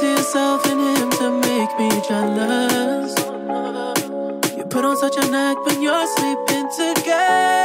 to yourself and him to make me jealous. You put on such an act when you're sleeping together.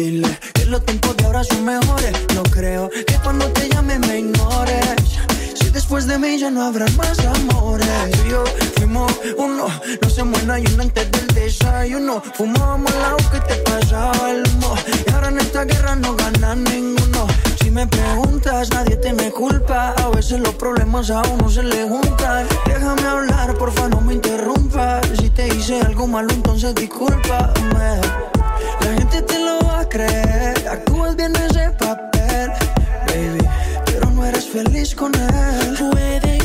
Dile que los tiempos de ahora son mejores. No creo que cuando te llame me ignores. Si después de mí ya no habrá más amores. Yo fuimos uno, no se muera y uno antes del desayuno. Fumábamos agua que te pasaba el humo. Y ahora en esta guerra no gana ninguno. Si me preguntas, nadie te me culpa. A veces los problemas a uno se le juntan. Déjame hablar, porfa, no me interrumpas. Si te hice algo malo, entonces discúlpame. La gente te lo va a creer. Actúas bien ese papel, baby. Pero no eres feliz con él. Puede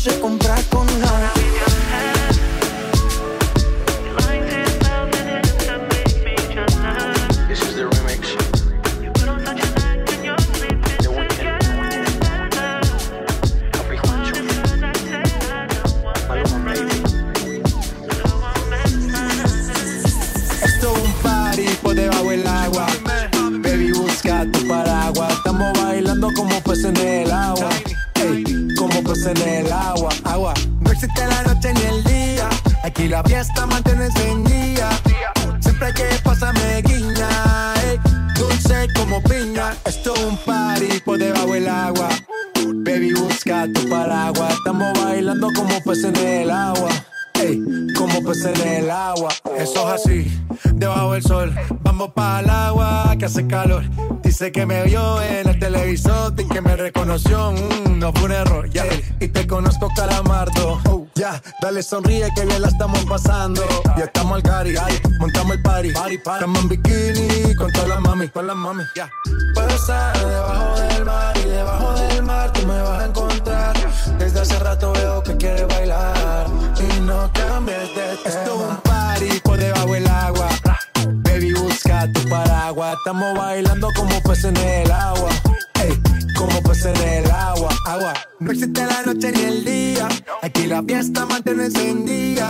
se compra Dice que me vio en el televisor y que me reconoció. Mm, no fue un error, ya. Y te conozco, calamardo. Oh, ya, dale sonríe que bien la estamos pasando. Ya estamos al cari, montamos el party. Estamos en bikini con todas las mami, con las mami, ya. Puedo estar debajo del mar y debajo del mar tú me vas Estamos bailando como peces en el agua. Ey, como peces en el agua. Agua. No existe la noche ni el día. Aquí la fiesta mantiene encendida.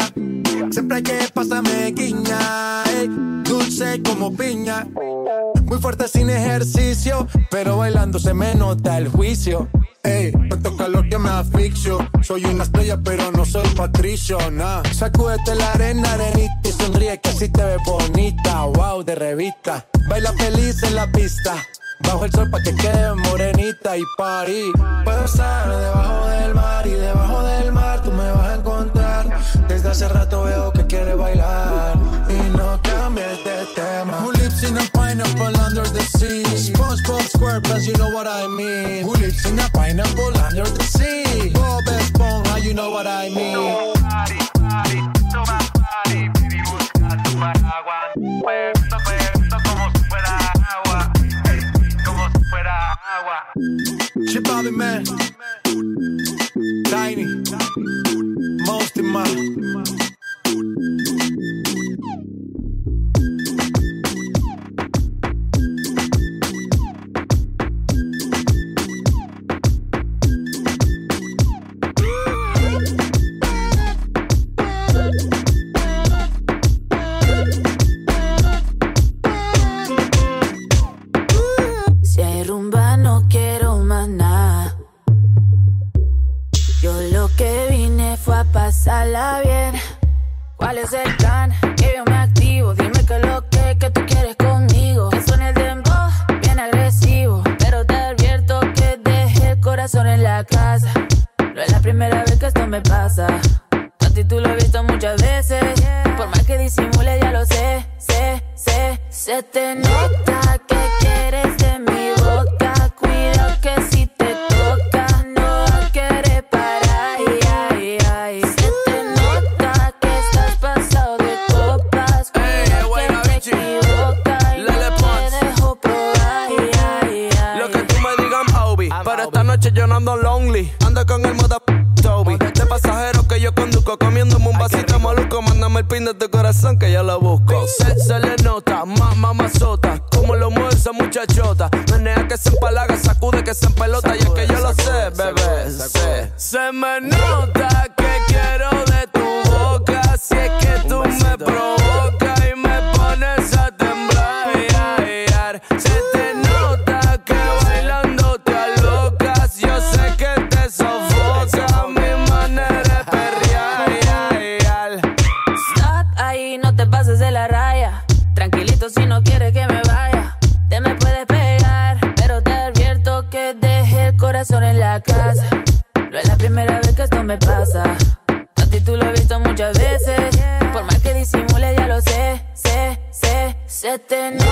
Siempre que pasa me guiña. ey, dulce como piña. Muy fuerte sin ejercicio, pero bailando se me nota el juicio. Ey, tanto calor que me asfixio. Soy una estrella, pero no soy patricio, nah. Sacúdete la arena, arenita y sonríe que así te ves bonita. Wow, de revista. Baila feliz en la pista. Bajo el sol pa' que quede morenita y party. Puedo estar debajo del mar y debajo del mar tú me vas a encontrar. Desde hace rato veo que quieres bailar y no cambies de tema. Who lives in a pineapple under the sea? SpongeBob SquarePants, you know what I mean. Who lives in a pineapple under the sea? Bob Esponja, you know what I mean. Party, party, toma party, baby, busca tu paraguas. Chip out man. Tiny. Most in my. que ya la busco. Se, le nota, más mamazota, como lo mueve esa muchachota. Menea que se empalaga, sacude que se empelota. y es que yo lo sé, bebé. Se me nota que quiero de tu boca, si es que tú me provocas. No es la primera vez que esto me pasa. A ti tú lo he visto muchas veces. Por más que disimule, ya lo sé, sé, sé, sé tener.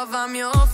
love, I'm your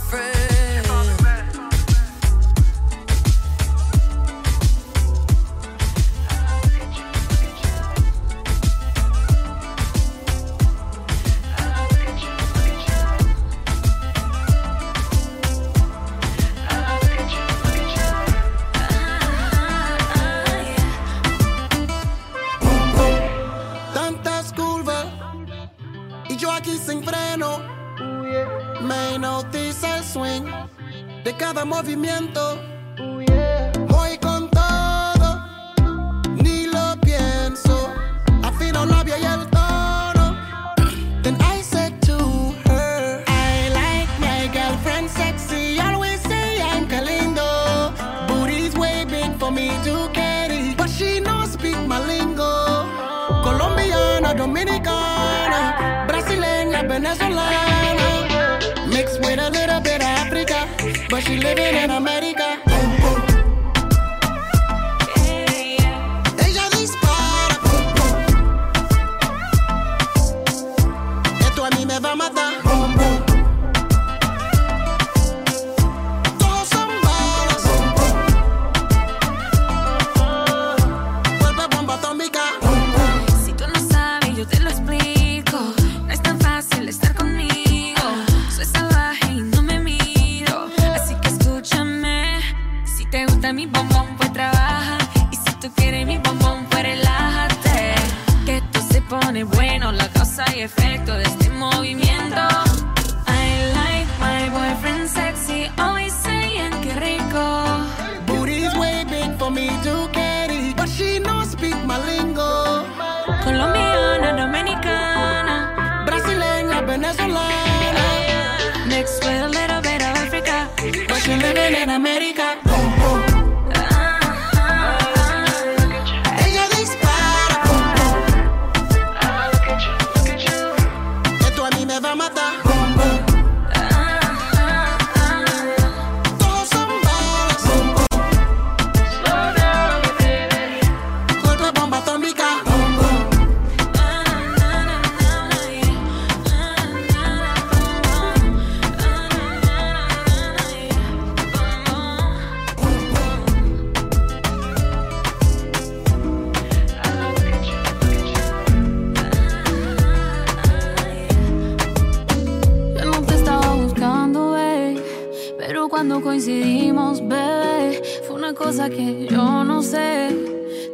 coincidimos, bebé. Fue una cosa que yo no sé.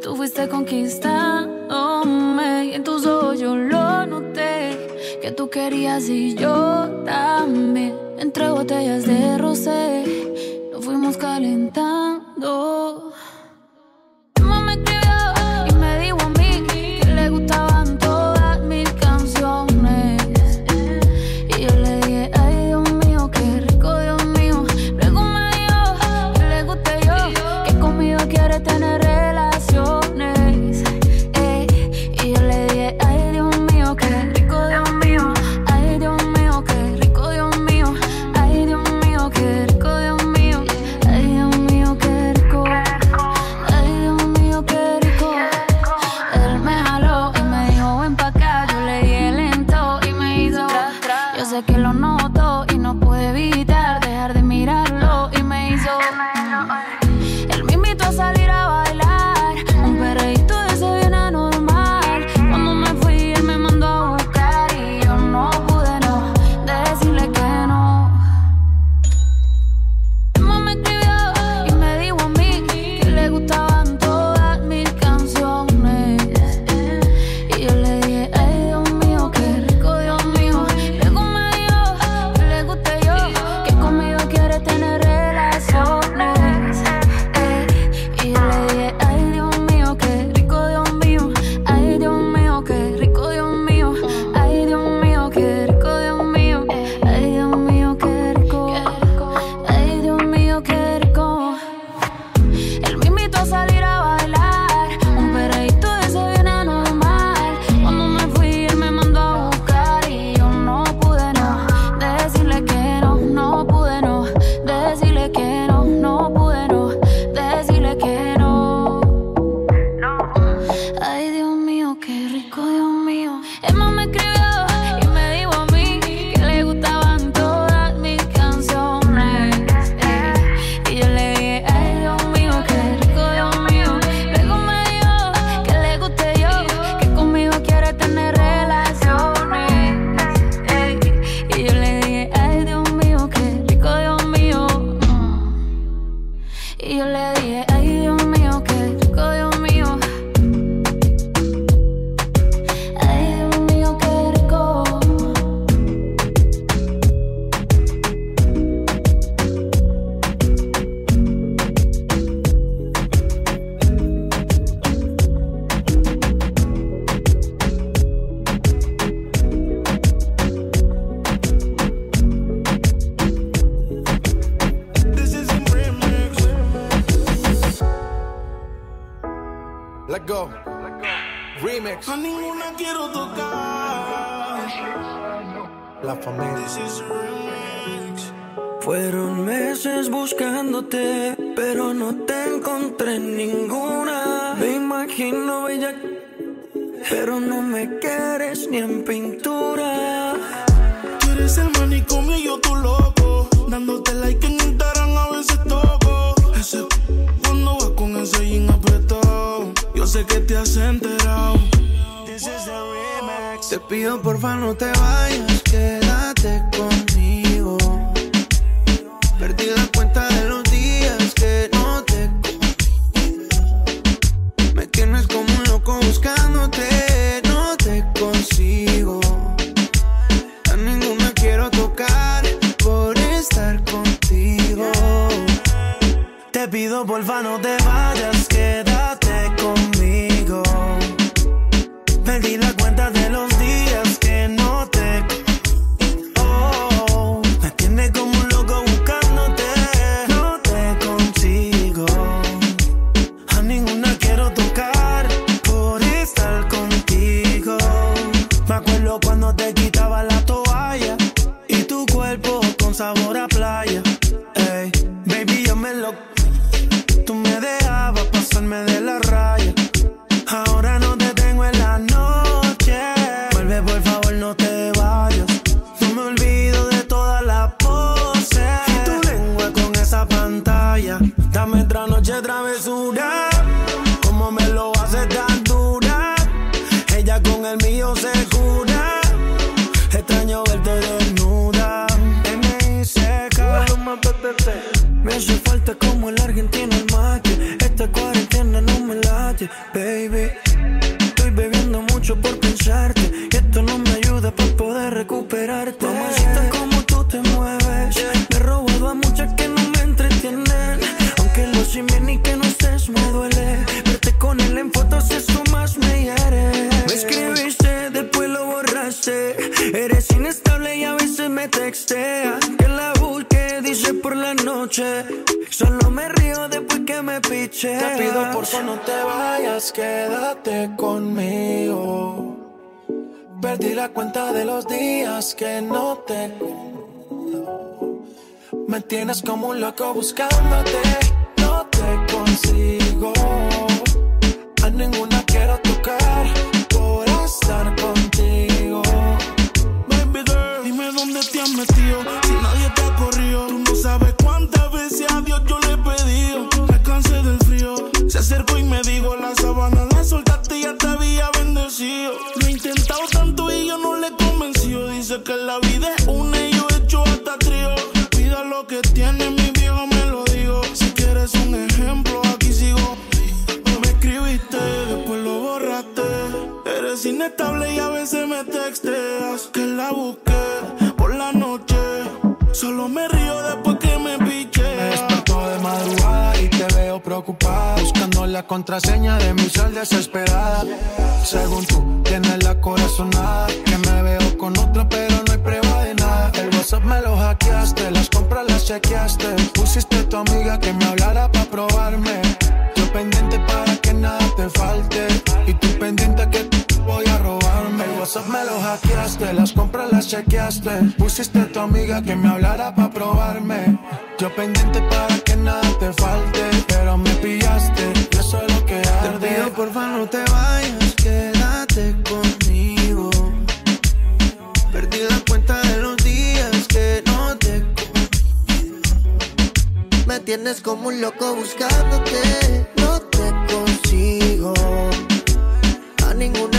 Tú fuiste conquistándome y en tus ojos yo lo noté. Que tú querías y yo también. Entre botellas de rosé, nos fuimos calentando. Hace falta como el vayas, quédate conmigo. Perdí la cuenta de los días que no te me tienes como un loco buscándote, no te consigo. A ninguna Lo he intentado tanto y yo no le he convencido. Dice que la vida es una y yo he hecho hasta trío. Pida lo que tiene, mi viejo me lo digo. Si quieres un ejemplo, aquí sigo. Me escribiste, después lo borraste. Eres inestable y a veces me texteas. Que la busqué por la noche. Solo me la contraseña de mi sal desesperada. Según tú, tienes la corazonada Que me veo con otra pero no hay prueba de nada. El WhatsApp me lo hackeaste, las compras las chequeaste. Pusiste a tu amiga que me hablara para probarme. Yo pendiente para que nada te falte Y tú pendiente que WhatsApp me lo hackeaste, las compras las chequeaste Pusiste a tu amiga que me hablara para probarme Yo pendiente para que nada te falte Pero me pillaste, y eso es lo que Te arde pido porfa no te vayas, quédate conmigo. Perdí la cuenta de los días que no te Me tienes como un loco buscándote, no te consigo. A ninguna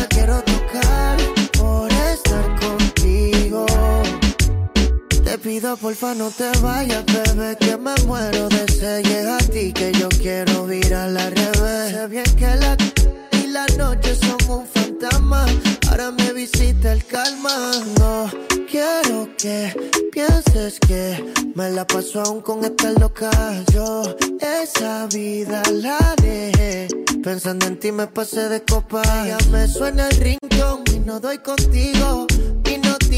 pido porfa no te vayas, bebé, que me muero de sed. Llega a ti que yo quiero vir al revés. Sé bien que la y la noche son un fantasma. Ahora me visita el calma. No quiero que pienses que me la paso aún con esta loca. Yo esa vida la dejé. Pensando en ti me pasé de copa. Ya me suena el ringtone y no doy contigo.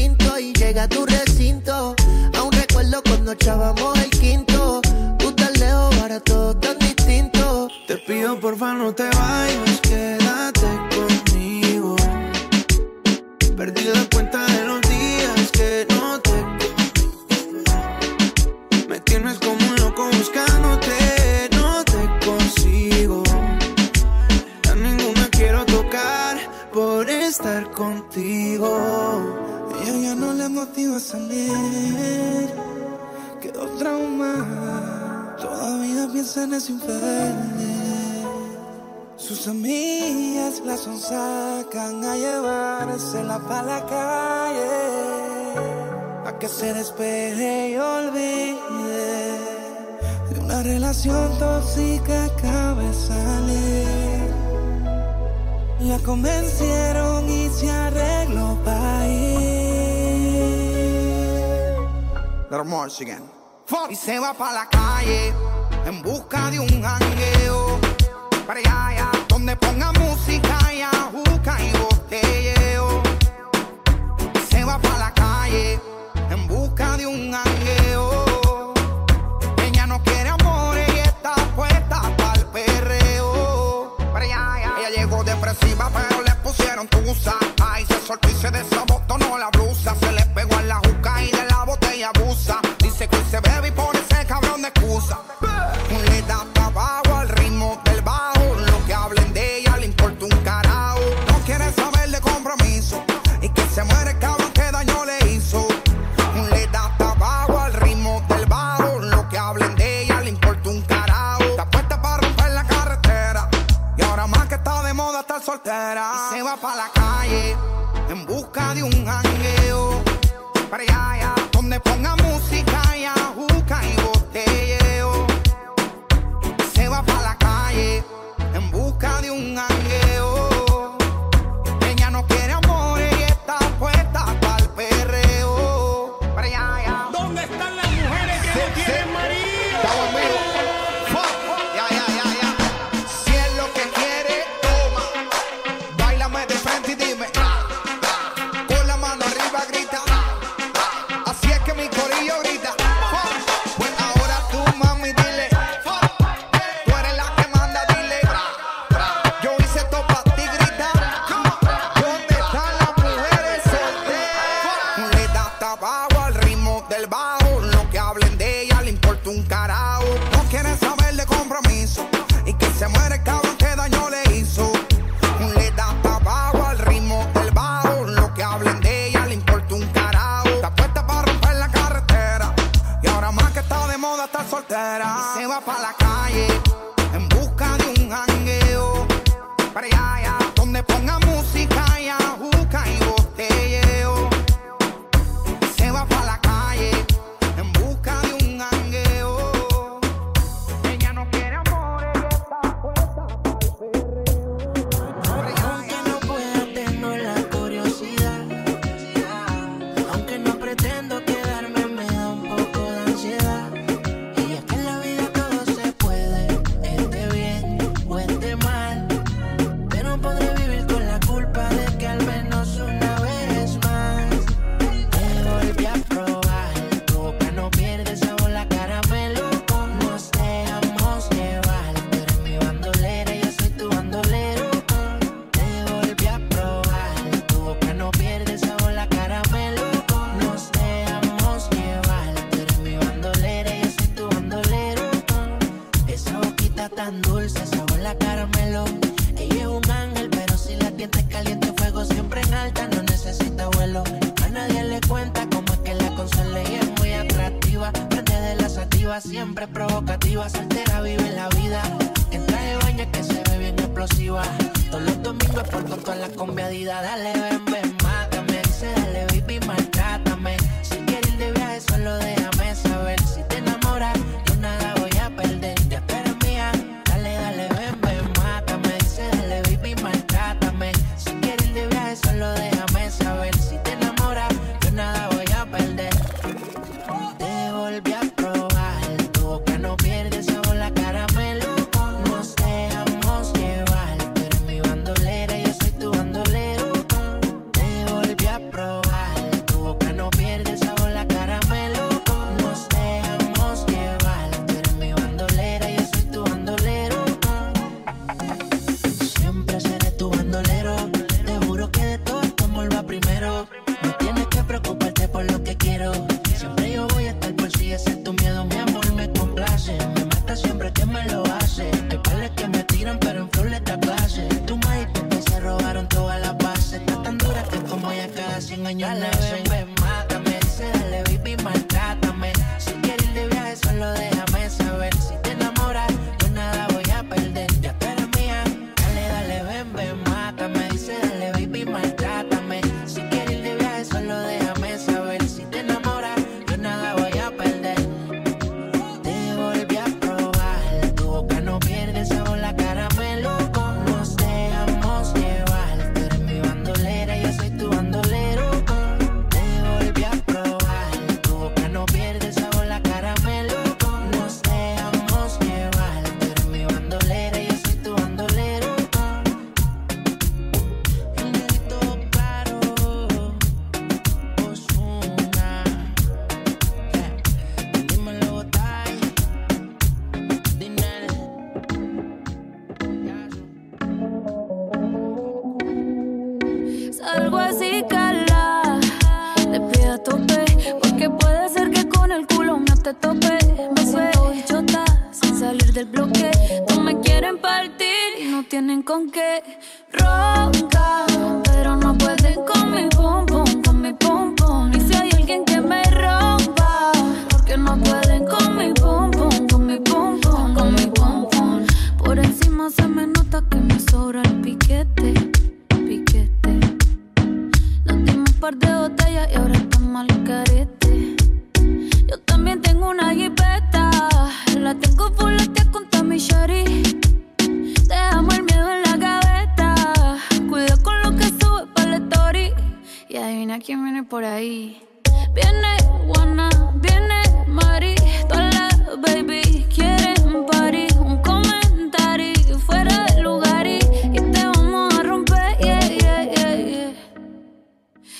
Y llega a tu recinto. Aún recuerdo cuando echábamos el quinto. Tú tan lejos, ahora todo tan distinto. Te pido porfa no te vayas, quédate conmigo. Perdí la cuenta de los días que no te Me tienes como un loco buscándote, no te consigo. A ninguna quiero tocar por estar contigo. Le motiva a salir. Quedó traumada. Todavía piensa en ese infeliz. Sus amigas la sonsacan a llevársela para la calle. A que se despeje y olvide de una relación tóxica acaba salir. La convencieron y se arregló Y se va para la calle en busca de un jangueo. Para allá, allá, donde ponga música y ajuca y botelleo. Y se va para la calle en busca de un jangueo. Ella no quiere amor y está puesta para el perreo. Para allá, allá. Ella llegó depresiva, pero le pusieron tusa. Ay, se soltó y se desabotonó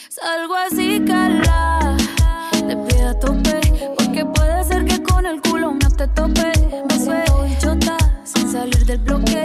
Salgo así, cala. Te pido a tope. Porque puede ser que con el culo no te tope. Me siento bichota sin salir del bloque.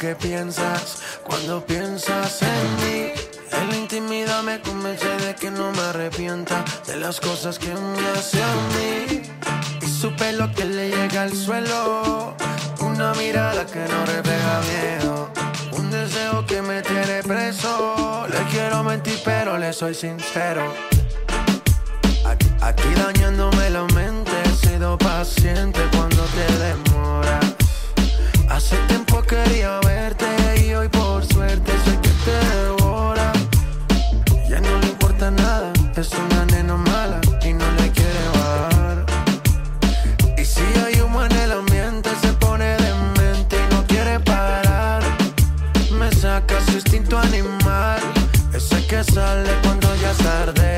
Que piensas cuando piensas en mí. En la intimidad me convence de que no me arrepienta de las cosas que me hace a mí. Y supe lo que le llega al suelo. Una mirada que no refleja miedo. Un deseo que me tiene preso. Le quiero mentir, pero le soy sincero. Aquí, aquí dañándome la mente, he sido paciente cuando te demoras. Hace tiempo quería verte y hoy por suerte soy que te devora. Ya no le importa nada, es una nena mala y no le quiere bajar. Y si hay humo en el ambiente, se pone demente y no quiere parar. Me saca su instinto animal, ese que sale cuando ya es tarde.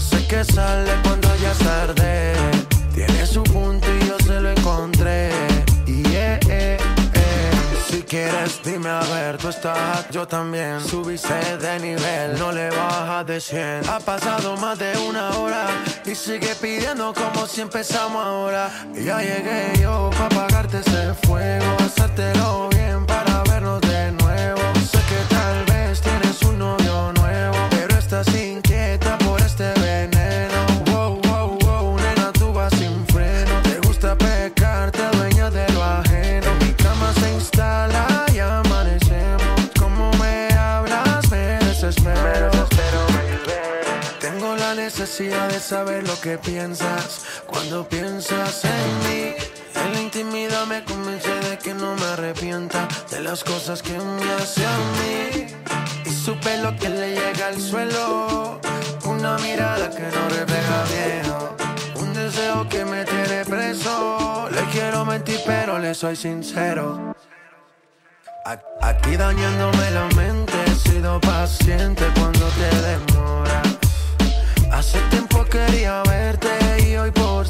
Ese que sale cuando ya es tarde. Tiene su punto y yo se lo encontré. Y eh, eh, eh. Si quieres, dime a ver, tú estás, yo también. Subiste de nivel, no le bajas de 100. Ha pasado más de una hora y sigue pidiendo como si empezamos ahora. Ya llegué yo para apagarte ese fuego, hacértelo bien necesidad de saber lo que piensas cuando piensas en mí. En la intimidad me convence de que no me arrepienta de las cosas que me hace a mí. Y supe lo que le llega al suelo. Una mirada que no refleja miedo. Un deseo que me tiene preso. Le quiero mentir, pero le soy sincero. Aquí dañándome la mente, he sido paciente cuando te demoras. Hace tiempo quería verte y hoy por